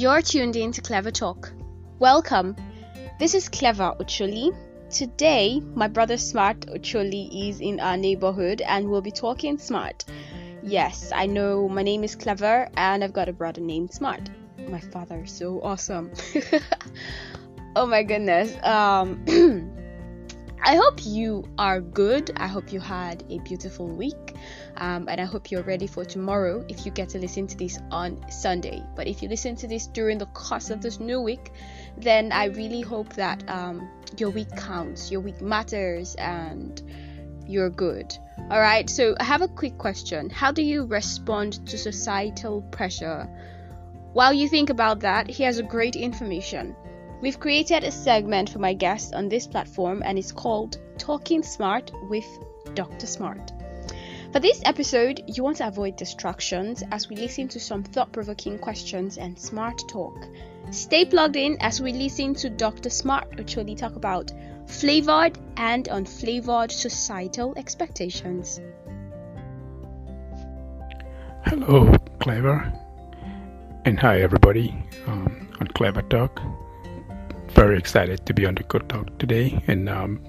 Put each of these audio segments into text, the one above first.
You're tuned in to Clever Talk. Welcome. This is Clever Ocholi. Today, my brother Smart Ocholi is in our neighborhood and we'll be talking smart. Yes, I know my name is Clever and I've got a brother named Smart. My father is so awesome. oh my goodness. Um I hope you are good. I hope you had a beautiful week. Um, and I hope you're ready for tomorrow if you get to listen to this on Sunday. But if you listen to this during the course of this new week, then I really hope that um, your week counts, your week matters, and you're good. All right, so I have a quick question How do you respond to societal pressure? While you think about that, here's a great information. We've created a segment for my guests on this platform and it's called Talking Smart with Dr. Smart. For this episode, you want to avoid distractions as we listen to some thought provoking questions and smart talk. Stay plugged in as we listen to Dr. Smart Ocholi talk about flavored and unflavored societal expectations. Hello, Clever. And hi, everybody um, on Clever Talk very excited to be on the Good Talk today and um,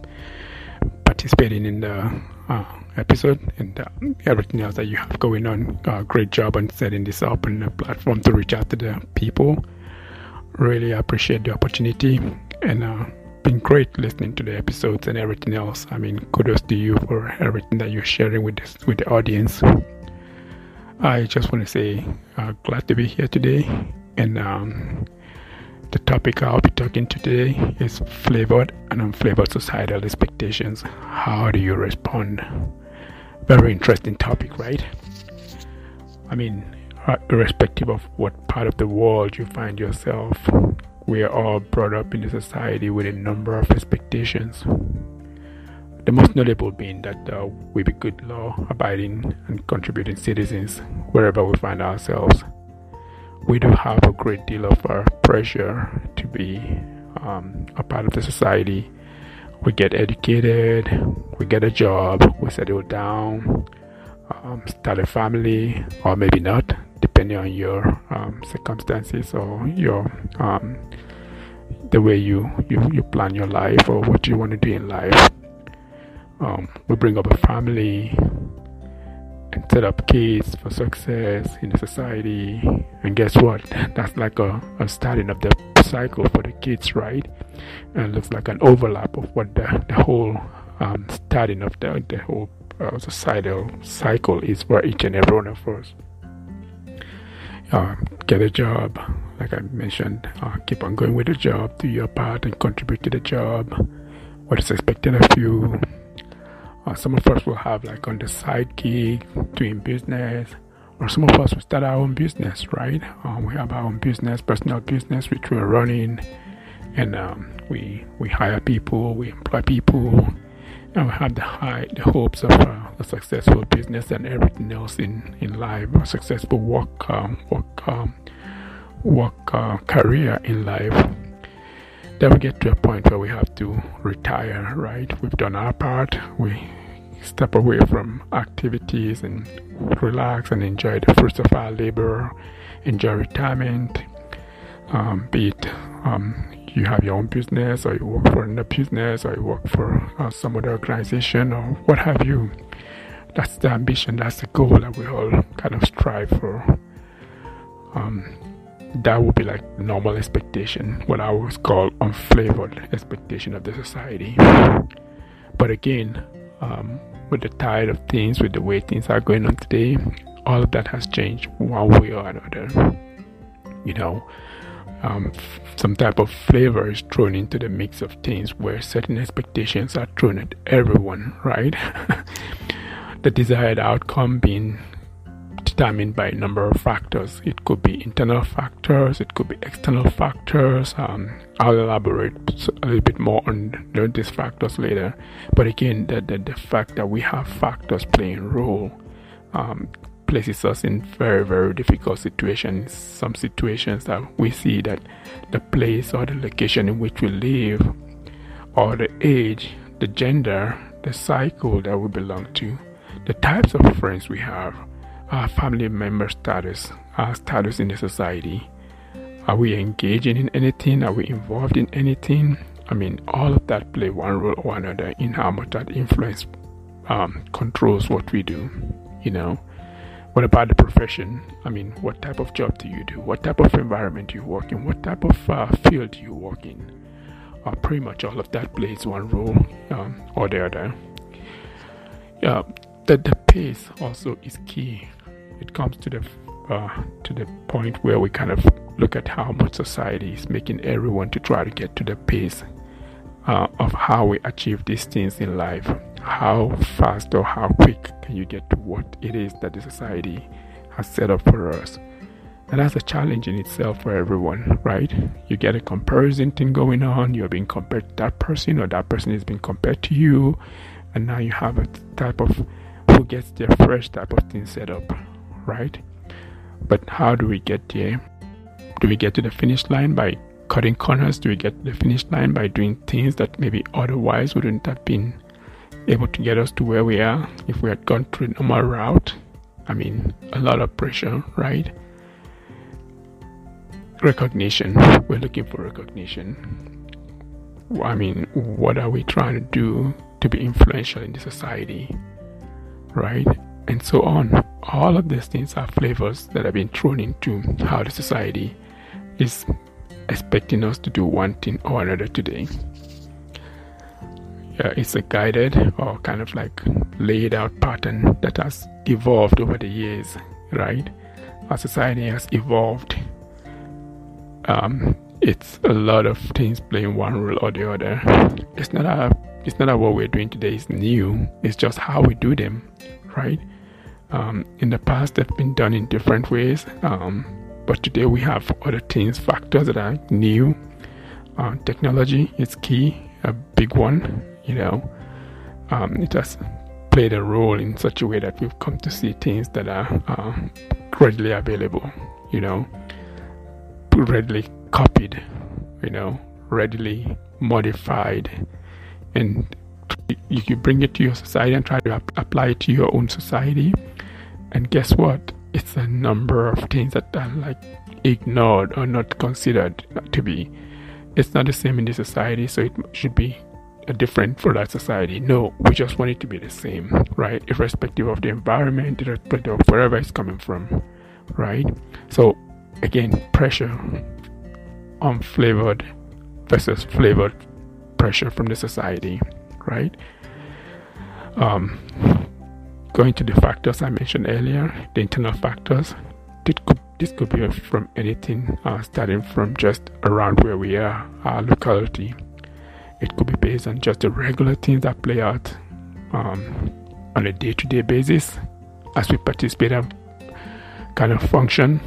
participating in the uh, episode and uh, everything else that you have going on. Uh, great job on setting this up and the platform to reach out to the people. Really appreciate the opportunity and uh, been great listening to the episodes and everything else. I mean, kudos to you for everything that you're sharing with this with the audience. I just want to say uh, glad to be here today and. Um, the topic I'll be talking to today is flavored and unflavored societal expectations. How do you respond? Very interesting topic, right? I mean, uh, irrespective of what part of the world you find yourself, we are all brought up in a society with a number of expectations. The most notable being that uh, we be good law abiding and contributing citizens wherever we find ourselves we do have a great deal of uh, pressure to be um, a part of the society. We get educated, we get a job, we settle down, um, start a family, or maybe not, depending on your um, circumstances or your um, the way you, you, you plan your life or what you want to do in life. Um, we bring up a family, and set up kids for success in the society. And guess what? That's like a, a starting of the cycle for the kids, right? And looks like an overlap of what the, the whole um, starting of the, the whole uh, societal cycle is for each and every one of us. Um, get a job, like I mentioned, uh, keep on going with the job, do your part and contribute to the job. What is expected of you, uh, some of us will have like on the side gig doing business, or some of us will start our own business, right? Um, we have our own business, personal business, which we're running, and um, we we hire people, we employ people, and we have the high the hopes of uh, a successful business and everything else in in life, a successful work um, work um, work uh, career in life then we get to a point where we have to retire, right? We've done our part, we step away from activities and relax and enjoy the fruits of our labor, enjoy retirement. Um, be it um, you have your own business, or you work for another business, or you work for uh, some other organization, or what have you. That's the ambition, that's the goal that we all kind of strive for. Um, that would be like normal expectation, what I would call unflavored expectation of the society. But again, um, with the tide of things, with the way things are going on today, all of that has changed one way or another. You know, um, some type of flavor is thrown into the mix of things where certain expectations are thrown at everyone, right? the desired outcome being determined by a number of factors. It could be internal factors, it could be external factors. Um, I'll elaborate a little bit more on these factors later. But again, the, the, the fact that we have factors playing a role um, places us in very, very difficult situations. Some situations that we see that the place or the location in which we live, or the age, the gender, the cycle that we belong to, the types of friends we have, our family member status, our status in the society, Are we engaging in anything? Are we involved in anything? I mean, all of that play one role or another in how much that influence um, controls what we do. You know, what about the profession? I mean, what type of job do you do? What type of environment do you work in? What type of uh, field do you work in? Uh, pretty much all of that plays one role um, or the other. Yeah, the, the pace also is key. It comes to the uh, to the point where we kind of look at how much society is making everyone to try to get to the pace uh, of how we achieve these things in life. How fast or how quick can you get to what it is that the society has set up for us? And that's a challenge in itself for everyone, right? You get a comparison thing going on, you're being compared to that person, or that person is being compared to you, and now you have a type of who gets their fresh type of thing set up, right? But how do we get there? Do we get to the finish line by cutting corners? Do we get to the finish line by doing things that maybe otherwise wouldn't have been able to get us to where we are if we had gone through a normal route? I mean, a lot of pressure, right? Recognition. We're looking for recognition. I mean, what are we trying to do to be influential in the society? Right? And so on. All of these things are flavors that have been thrown into how the society is expecting us to do one thing or another today. Yeah, it's a guided or kind of like laid out pattern that has evolved over the years, right? Our society has evolved. Um, it's a lot of things playing one role or the other. It's not a, it's not that what we're doing today is new. It's just how we do them, right? Um, in the past, they've been done in different ways. Um, but today we have other things, factors that are new. Uh, technology is key, a big one. You know, um, it has played a role in such a way that we've come to see things that are uh, readily available. You know, readily copied. You know, readily modified, and you bring it to your society and try to ap- apply it to your own society. And guess what? it's a number of things that are like ignored or not considered to be. It's not the same in the society, so it should be different for that society. No, we just want it to be the same, right? Irrespective of the environment, irrespective of wherever it's coming from, right? So, again, pressure unflavored versus flavored pressure from the society, right? Um, Going to the factors I mentioned earlier, the internal factors, this could, this could be from anything uh, starting from just around where we are, our locality. It could be based on just the regular things that play out um, on a day to day basis as we participate and kind of function.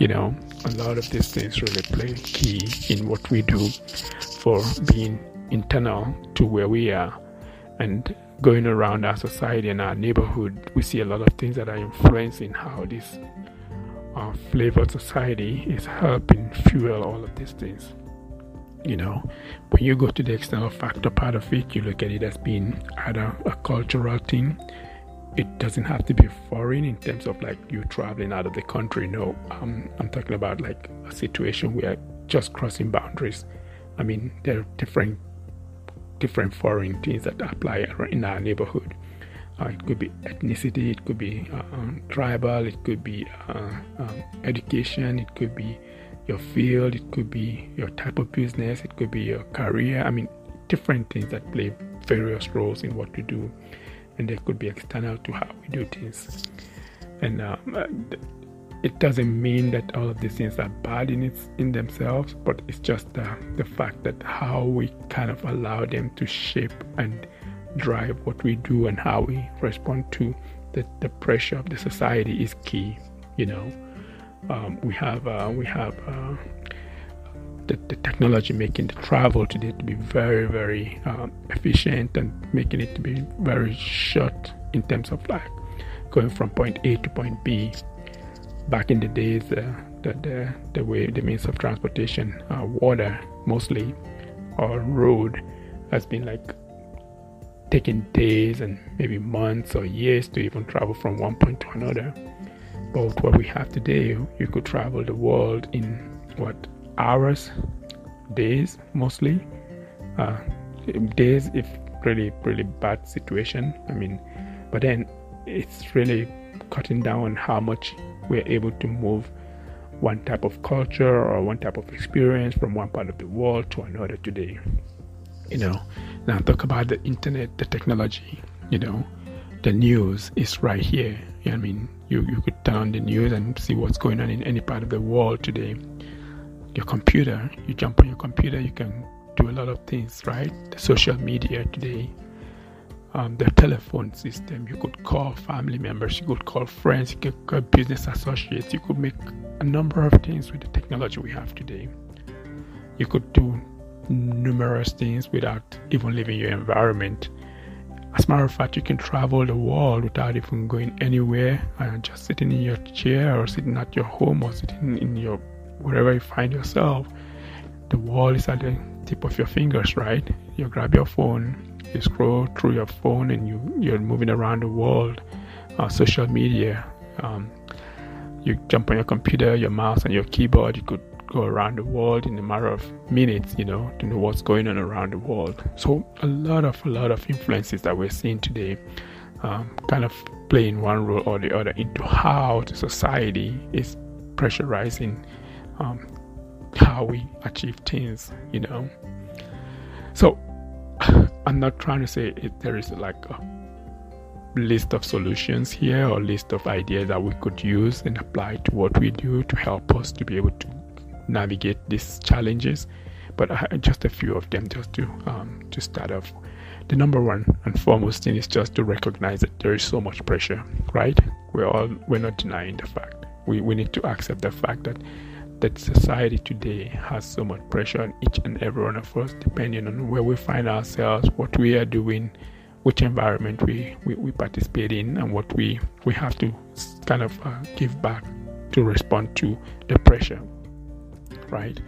You know, a lot of these things really play key in what we do for being internal to where we are. And going around our society and our neighborhood, we see a lot of things that are influencing how this uh, flavored society is helping fuel all of these things. You know, when you go to the external factor part of it, you look at it as being either a cultural thing. It doesn't have to be foreign in terms of like you traveling out of the country. No, um, I'm talking about like a situation where just crossing boundaries. I mean, there are different different foreign things that apply in our neighborhood. Uh, it could be ethnicity, it could be uh, um, tribal, it could be uh, um, education, it could be your field, it could be your type of business, it could be your career. I mean, different things that play various roles in what we do, and they could be external to how we do things. And um, uh, it doesn't mean that all of these things are bad in its in themselves, but it's just the, the fact that how we kind of allow them to shape and drive what we do and how we respond to the, the pressure of the society is key. You know, um, we have uh, we have uh, the, the, technology making the travel today to be very very um, efficient and making it to be very short in terms of like going from point A to point B back in the days, uh, the, the, the way the means of transportation, uh, water mostly, or road, has been like taking days and maybe months or years to even travel from one point to another. But what we have today, you could travel the world in what hours, days mostly, uh, days if really really bad situation. I mean, but then it's really cutting down on how much we're able to move one type of culture or one type of experience from one part of the world to another today. You know, now talk about the internet, the technology, you know, the news is right here. I mean, you, you could turn on the news and see what's going on in any part of the world today. Your computer, you jump on your computer, you can do a lot of things, right? The social media today, um, the telephone system. You could call family members, you could call friends, you could call business associates, you could make a number of things with the technology we have today. You could do numerous things without even leaving your environment. As a matter of fact, you can travel the world without even going anywhere and just sitting in your chair or sitting at your home or sitting in your wherever you find yourself. The world is at the tip of your fingers, right? You grab your phone, you scroll through your phone, and you you're moving around the world. Uh, social media. Um, you jump on your computer, your mouse, and your keyboard. You could go around the world in a matter of minutes, you know, to know what's going on around the world. So a lot of a lot of influences that we're seeing today, um, kind of playing one role or the other into how the society is pressurizing um, how we achieve things, you know. So I'm not trying to say it, there is like a list of solutions here or list of ideas that we could use and apply to what we do to help us to be able to navigate these challenges. But just a few of them just to um, to start off. The number one and foremost thing is just to recognize that there is so much pressure right? We're all we're not denying the fact. We, we need to accept the fact that that society today has so much pressure on each and every one of us, depending on where we find ourselves, what we are doing, which environment we, we, we participate in, and what we, we have to kind of uh, give back to respond to the pressure, right?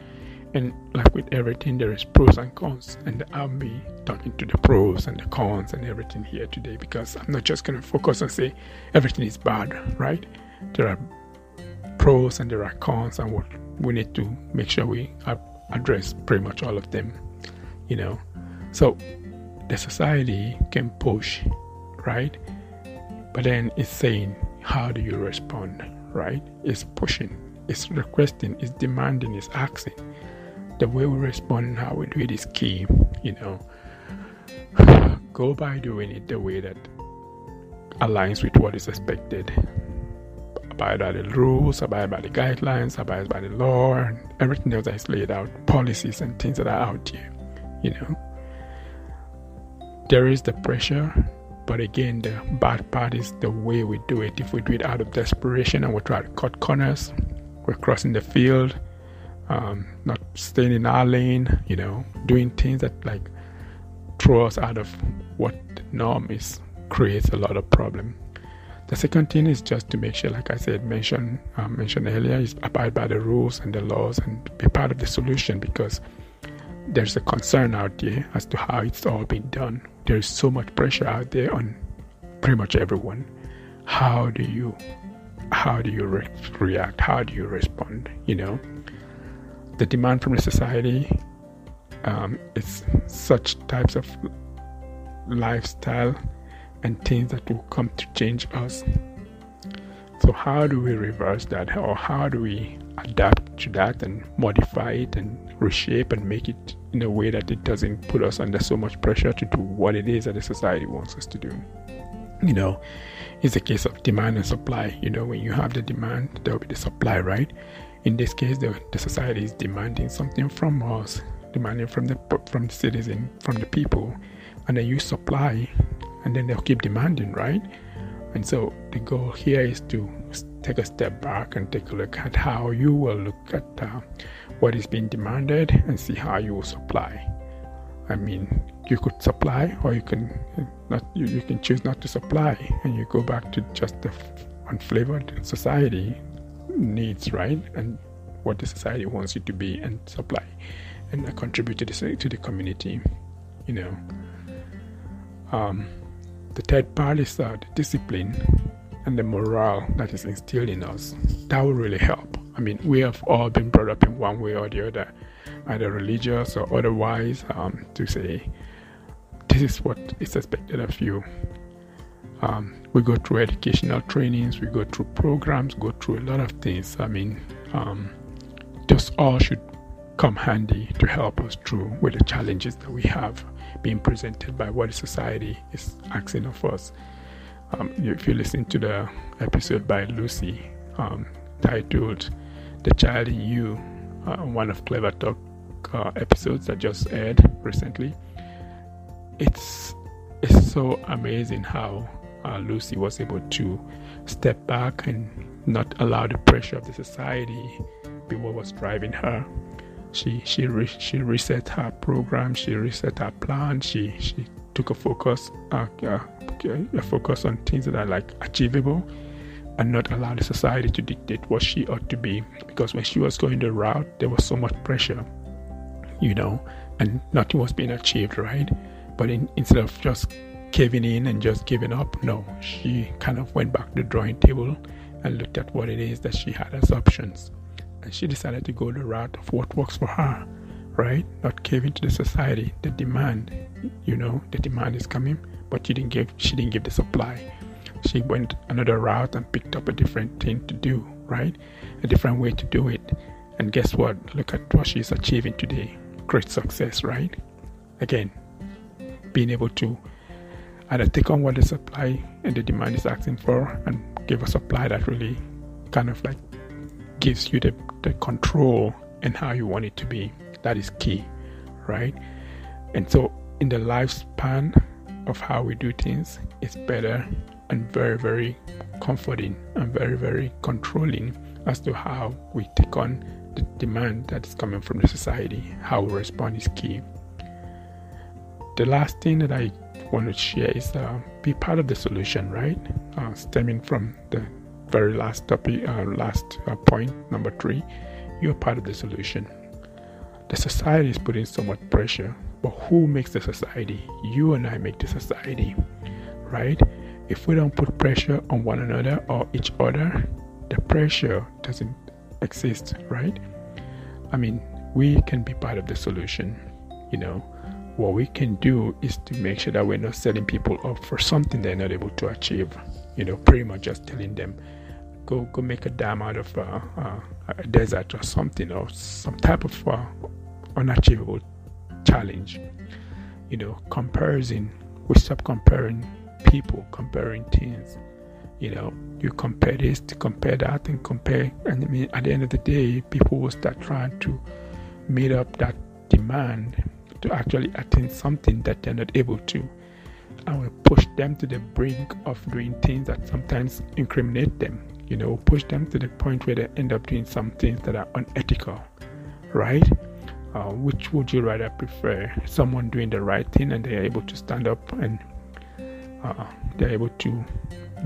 And like with everything, there is pros and cons, and I'll be talking to the pros and the cons and everything here today because I'm not just going to focus and say everything is bad, right? There are pros and there are cons, and what we need to make sure we address pretty much all of them, you know. So the society can push, right? But then it's saying, how do you respond, right? It's pushing, it's requesting, it's demanding, it's asking. The way we respond and how we do it is key, you know. Go by doing it the way that aligns with what is expected abide by the rules, abide by the guidelines, abide by the law, and everything else that is laid out, policies and things that are out here. You know, there is the pressure, but again, the bad part is the way we do it. If we do it out of desperation and we try to cut corners, we're crossing the field, um, not staying in our lane, you know, doing things that like throw us out of what the norm is, creates a lot of problem. The second thing is just to make sure, like I said, mention um, mentioned earlier, is abide by the rules and the laws and be part of the solution because there's a concern out there as to how it's all being done. There is so much pressure out there on pretty much everyone. How do you how do you re- react? How do you respond? You know, the demand from the society um, is such types of lifestyle and things that will come to change us. So, how do we reverse that, or how do we adapt to that and modify it and reshape and make it in a way that it doesn't put us under so much pressure to do what it is that the society wants us to do? You know, it's a case of demand and supply. You know, when you have the demand, there will be the supply, right? In this case, the, the society is demanding something from us, demanding from the from the citizen, from the people, and then you supply and then they'll keep demanding, right? And so the goal here is to take a step back and take a look at how you will look at uh, what is being demanded and see how you will supply. I mean, you could supply, or you can not. You, you can choose not to supply, and you go back to just the unflavored society needs, right? And what the society wants you to be and supply, and contribute to the to the community. You know. Um, the third part is uh, the discipline and the morale that is instilled in us, that will really help. I mean, we have all been brought up in one way or the other, either religious or otherwise, um, to say, this is what is expected of you. Um, we go through educational trainings, we go through programs, go through a lot of things. I mean, um, all should come handy to help us through with the challenges that we have being presented by what society is asking of us. Um, if you listen to the episode by Lucy um, titled "The Child in You," uh, one of Clever Talk uh, episodes that just aired recently, it's it's so amazing how uh, Lucy was able to step back and not allow the pressure of the society be what was driving her. She she re, she reset her program. She reset her plan. She she took a focus uh, uh, a focus on things that are like achievable and not allow the society to dictate what she ought to be because when she was going the route there was so much pressure you know and nothing was being achieved right but in, instead of just caving in and just giving up no she kind of went back to the drawing table and looked at what it is that she had as options and she decided to go the route of what works for her right? Not caving to the society the demand you know the demand is coming but she didn't give she didn't give the supply. She went another route and picked up a different thing to do right? A different way to do it. And guess what? Look at what she's achieving today. Great success right? Again being able to either take on what the supply and the demand is asking for and give a supply that really kind of like gives you the, the control and how you want it to be. That is key, right? And so, in the lifespan of how we do things, it's better and very, very comforting and very, very controlling as to how we take on the demand that is coming from the society. How we respond is key. The last thing that I want to share is uh, be part of the solution, right? Uh, stemming from the very last topic, uh, last uh, point, number three, you're part of the solution. The society is putting so much pressure, but who makes the society? You and I make the society, right? If we don't put pressure on one another or each other, the pressure doesn't exist, right? I mean, we can be part of the solution, you know. What we can do is to make sure that we're not setting people up for something they're not able to achieve. You know, pretty much just telling them, go go make a dam out of uh, uh, a desert or something or some type of uh, unachievable challenge. You know, comparison. We stop comparing people, comparing things. You know, you compare this to compare that and compare, and I mean, at the end of the day, people will start trying to meet up that demand to actually attain something that they're not able to. And we push them to the brink of doing things that sometimes incriminate them, you know, push them to the point where they end up doing some things that are unethical, right? Uh, which would you rather prefer? Someone doing the right thing and they're able to stand up and uh, they're able to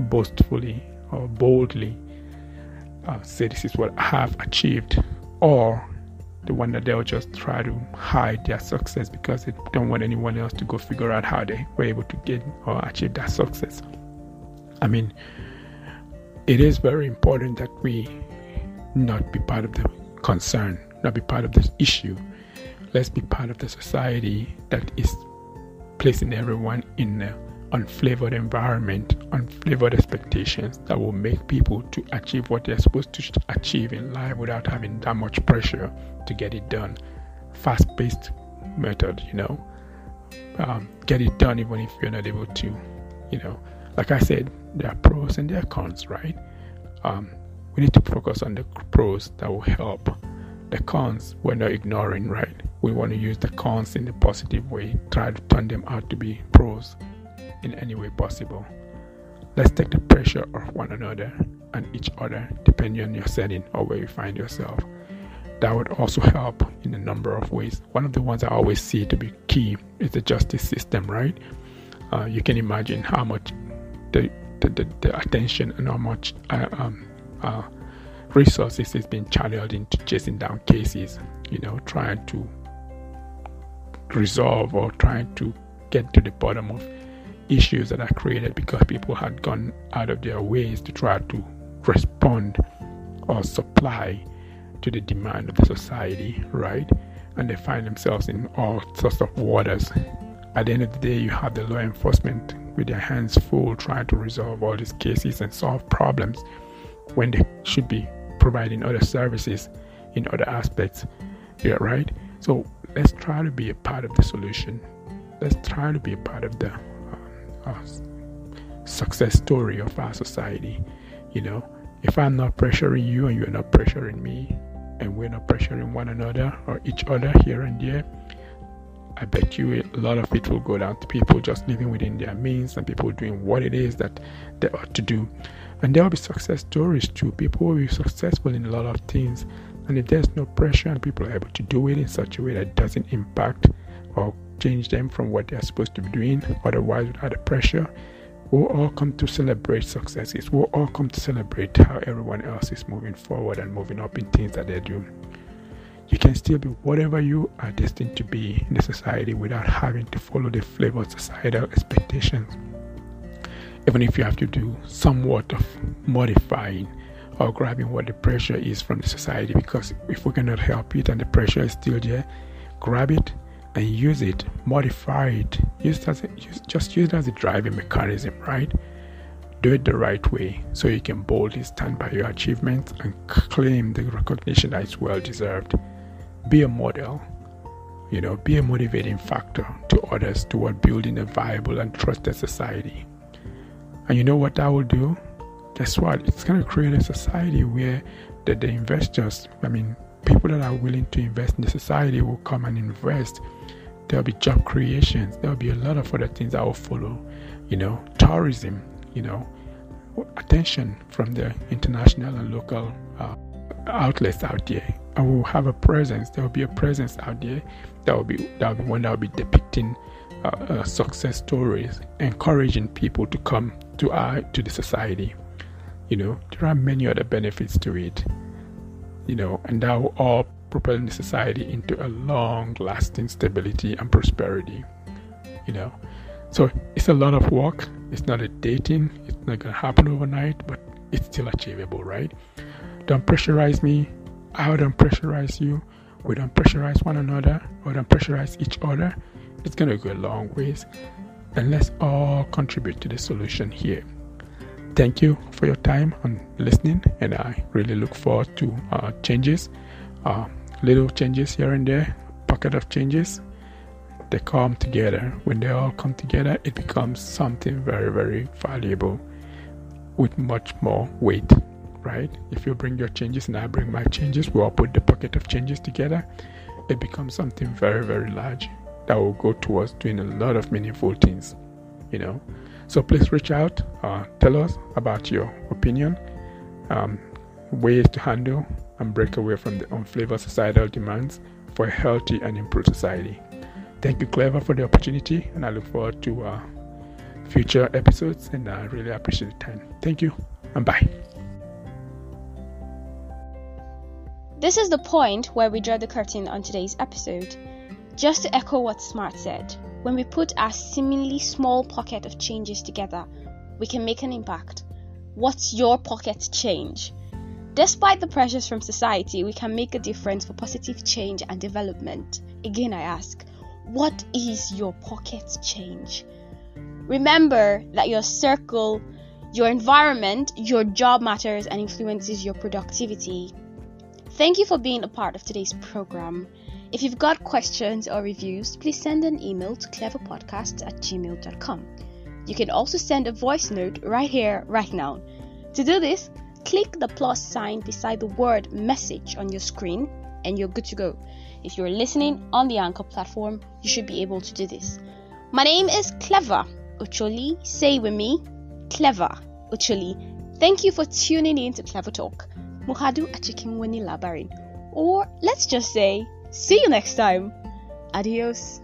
boastfully or boldly uh, say, This is what I have achieved, or the one that they'll just try to hide their success because they don't want anyone else to go figure out how they were able to get or achieve that success. I mean, it is very important that we not be part of the concern, not be part of this issue. Let's be part of the society that is placing everyone in a unflavored environment, unflavored expectations that will make people to achieve what they're supposed to achieve in life without having that much pressure to get it done. Fast paced method, you know. Um, get it done even if you're not able to, you know. Like I said, there are pros and there are cons, right? Um, we need to focus on the pros that will help. The cons we're not ignoring, right? We want to use the cons in a positive way, try to turn them out to be pros in any way possible. Let's take the pressure off one another and each other, depending on your setting or where you find yourself. That would also help in a number of ways. One of the ones I always see to be key is the justice system, right? Uh, you can imagine how much the, the, the, the attention and how much uh, um, uh, resources is being channeled into chasing down cases, you know, trying to resolve or trying to get to the bottom of issues that are created because people had gone out of their ways to try to respond or supply to the demand of the society, right? And they find themselves in all sorts of waters. At the end of the day, you have the law enforcement with their hands full trying to resolve all these cases and solve problems when they should be providing other services in other aspects. Yeah, right? So let's try to be a part of the solution. Let's try to be a part of the uh, success story of our society. You know, if I'm not pressuring you and you're not pressuring me, and we're not pressuring one another or each other here and there, I bet you a lot of it will go down to people just living within their means and people doing what it is that they ought to do. And there will be success stories too. People will be successful in a lot of things. And if there's no pressure and people are able to do it in such a way that doesn't impact or change them from what they're supposed to be doing, otherwise without the pressure, we'll all come to celebrate successes. We'll all come to celebrate how everyone else is moving forward and moving up in things that they're doing. You can still be whatever you are destined to be in the society without having to follow the flavor of societal expectations. Even if you have to do somewhat of modifying or grabbing what the pressure is from the society, because if we cannot help it and the pressure is still there, grab it and use it, modify it, use as a, use, just use it as a driving mechanism, right? Do it the right way so you can boldly stand by your achievements and claim the recognition that is well deserved. Be a model, you know, be a motivating factor to others toward building a viable and trusted society. And you know what that will do? Guess what? It's going to create a society where the, the investors, I mean, people that are willing to invest in the society will come and invest. There'll be job creations. There'll be a lot of other things that will follow you know tourism you know attention from the international and local uh, outlets out there. And we'll have a presence. There will be a presence out there that will be that will be one that will be depicting uh, uh, success stories encouraging people to come to our to the society you know. There are many other benefits to it you know and that will all propelling the society into a long lasting stability and prosperity. You know, so it's a lot of work. It's not a dating, it's not to happen overnight, but it's still achievable, right? Don't pressurize me. I don't pressurize you. We don't pressurize one another or don't pressurize each other. It's to go a long ways. And let's all contribute to the solution here. Thank you for your time and listening, and I really look forward to uh, changes. Uh, little changes here and there, pocket of changes, they come together. When they all come together, it becomes something very, very valuable with much more weight, right? If you bring your changes and I bring my changes, we all put the pocket of changes together, it becomes something very, very large that will go towards doing a lot of meaningful things, you know. So please reach out, uh, tell us about your opinion, um, ways to handle and break away from the unflavored societal demands for a healthy and improved society. Thank you, Clever, for the opportunity, and I look forward to uh, future episodes. And I really appreciate the time. Thank you, and bye. This is the point where we draw the curtain on today's episode. Just to echo what Smart said, when we put our seemingly small pocket of changes together, we can make an impact. What's your pocket change? Despite the pressures from society, we can make a difference for positive change and development. Again, I ask, what is your pocket change? Remember that your circle, your environment, your job matters and influences your productivity. Thank you for being a part of today's program. If you've got questions or reviews, please send an email to cleverpodcasts at gmail.com. You can also send a voice note right here, right now. To do this, click the plus sign beside the word message on your screen and you're good to go. If you're listening on the Anchor platform, you should be able to do this. My name is Clever Ocholi. Say with me, Clever Ocholi. Thank you for tuning in to Clever Talk. Muhadu Achikin Wani Labarin. Or let's just say, see you next time. Adios.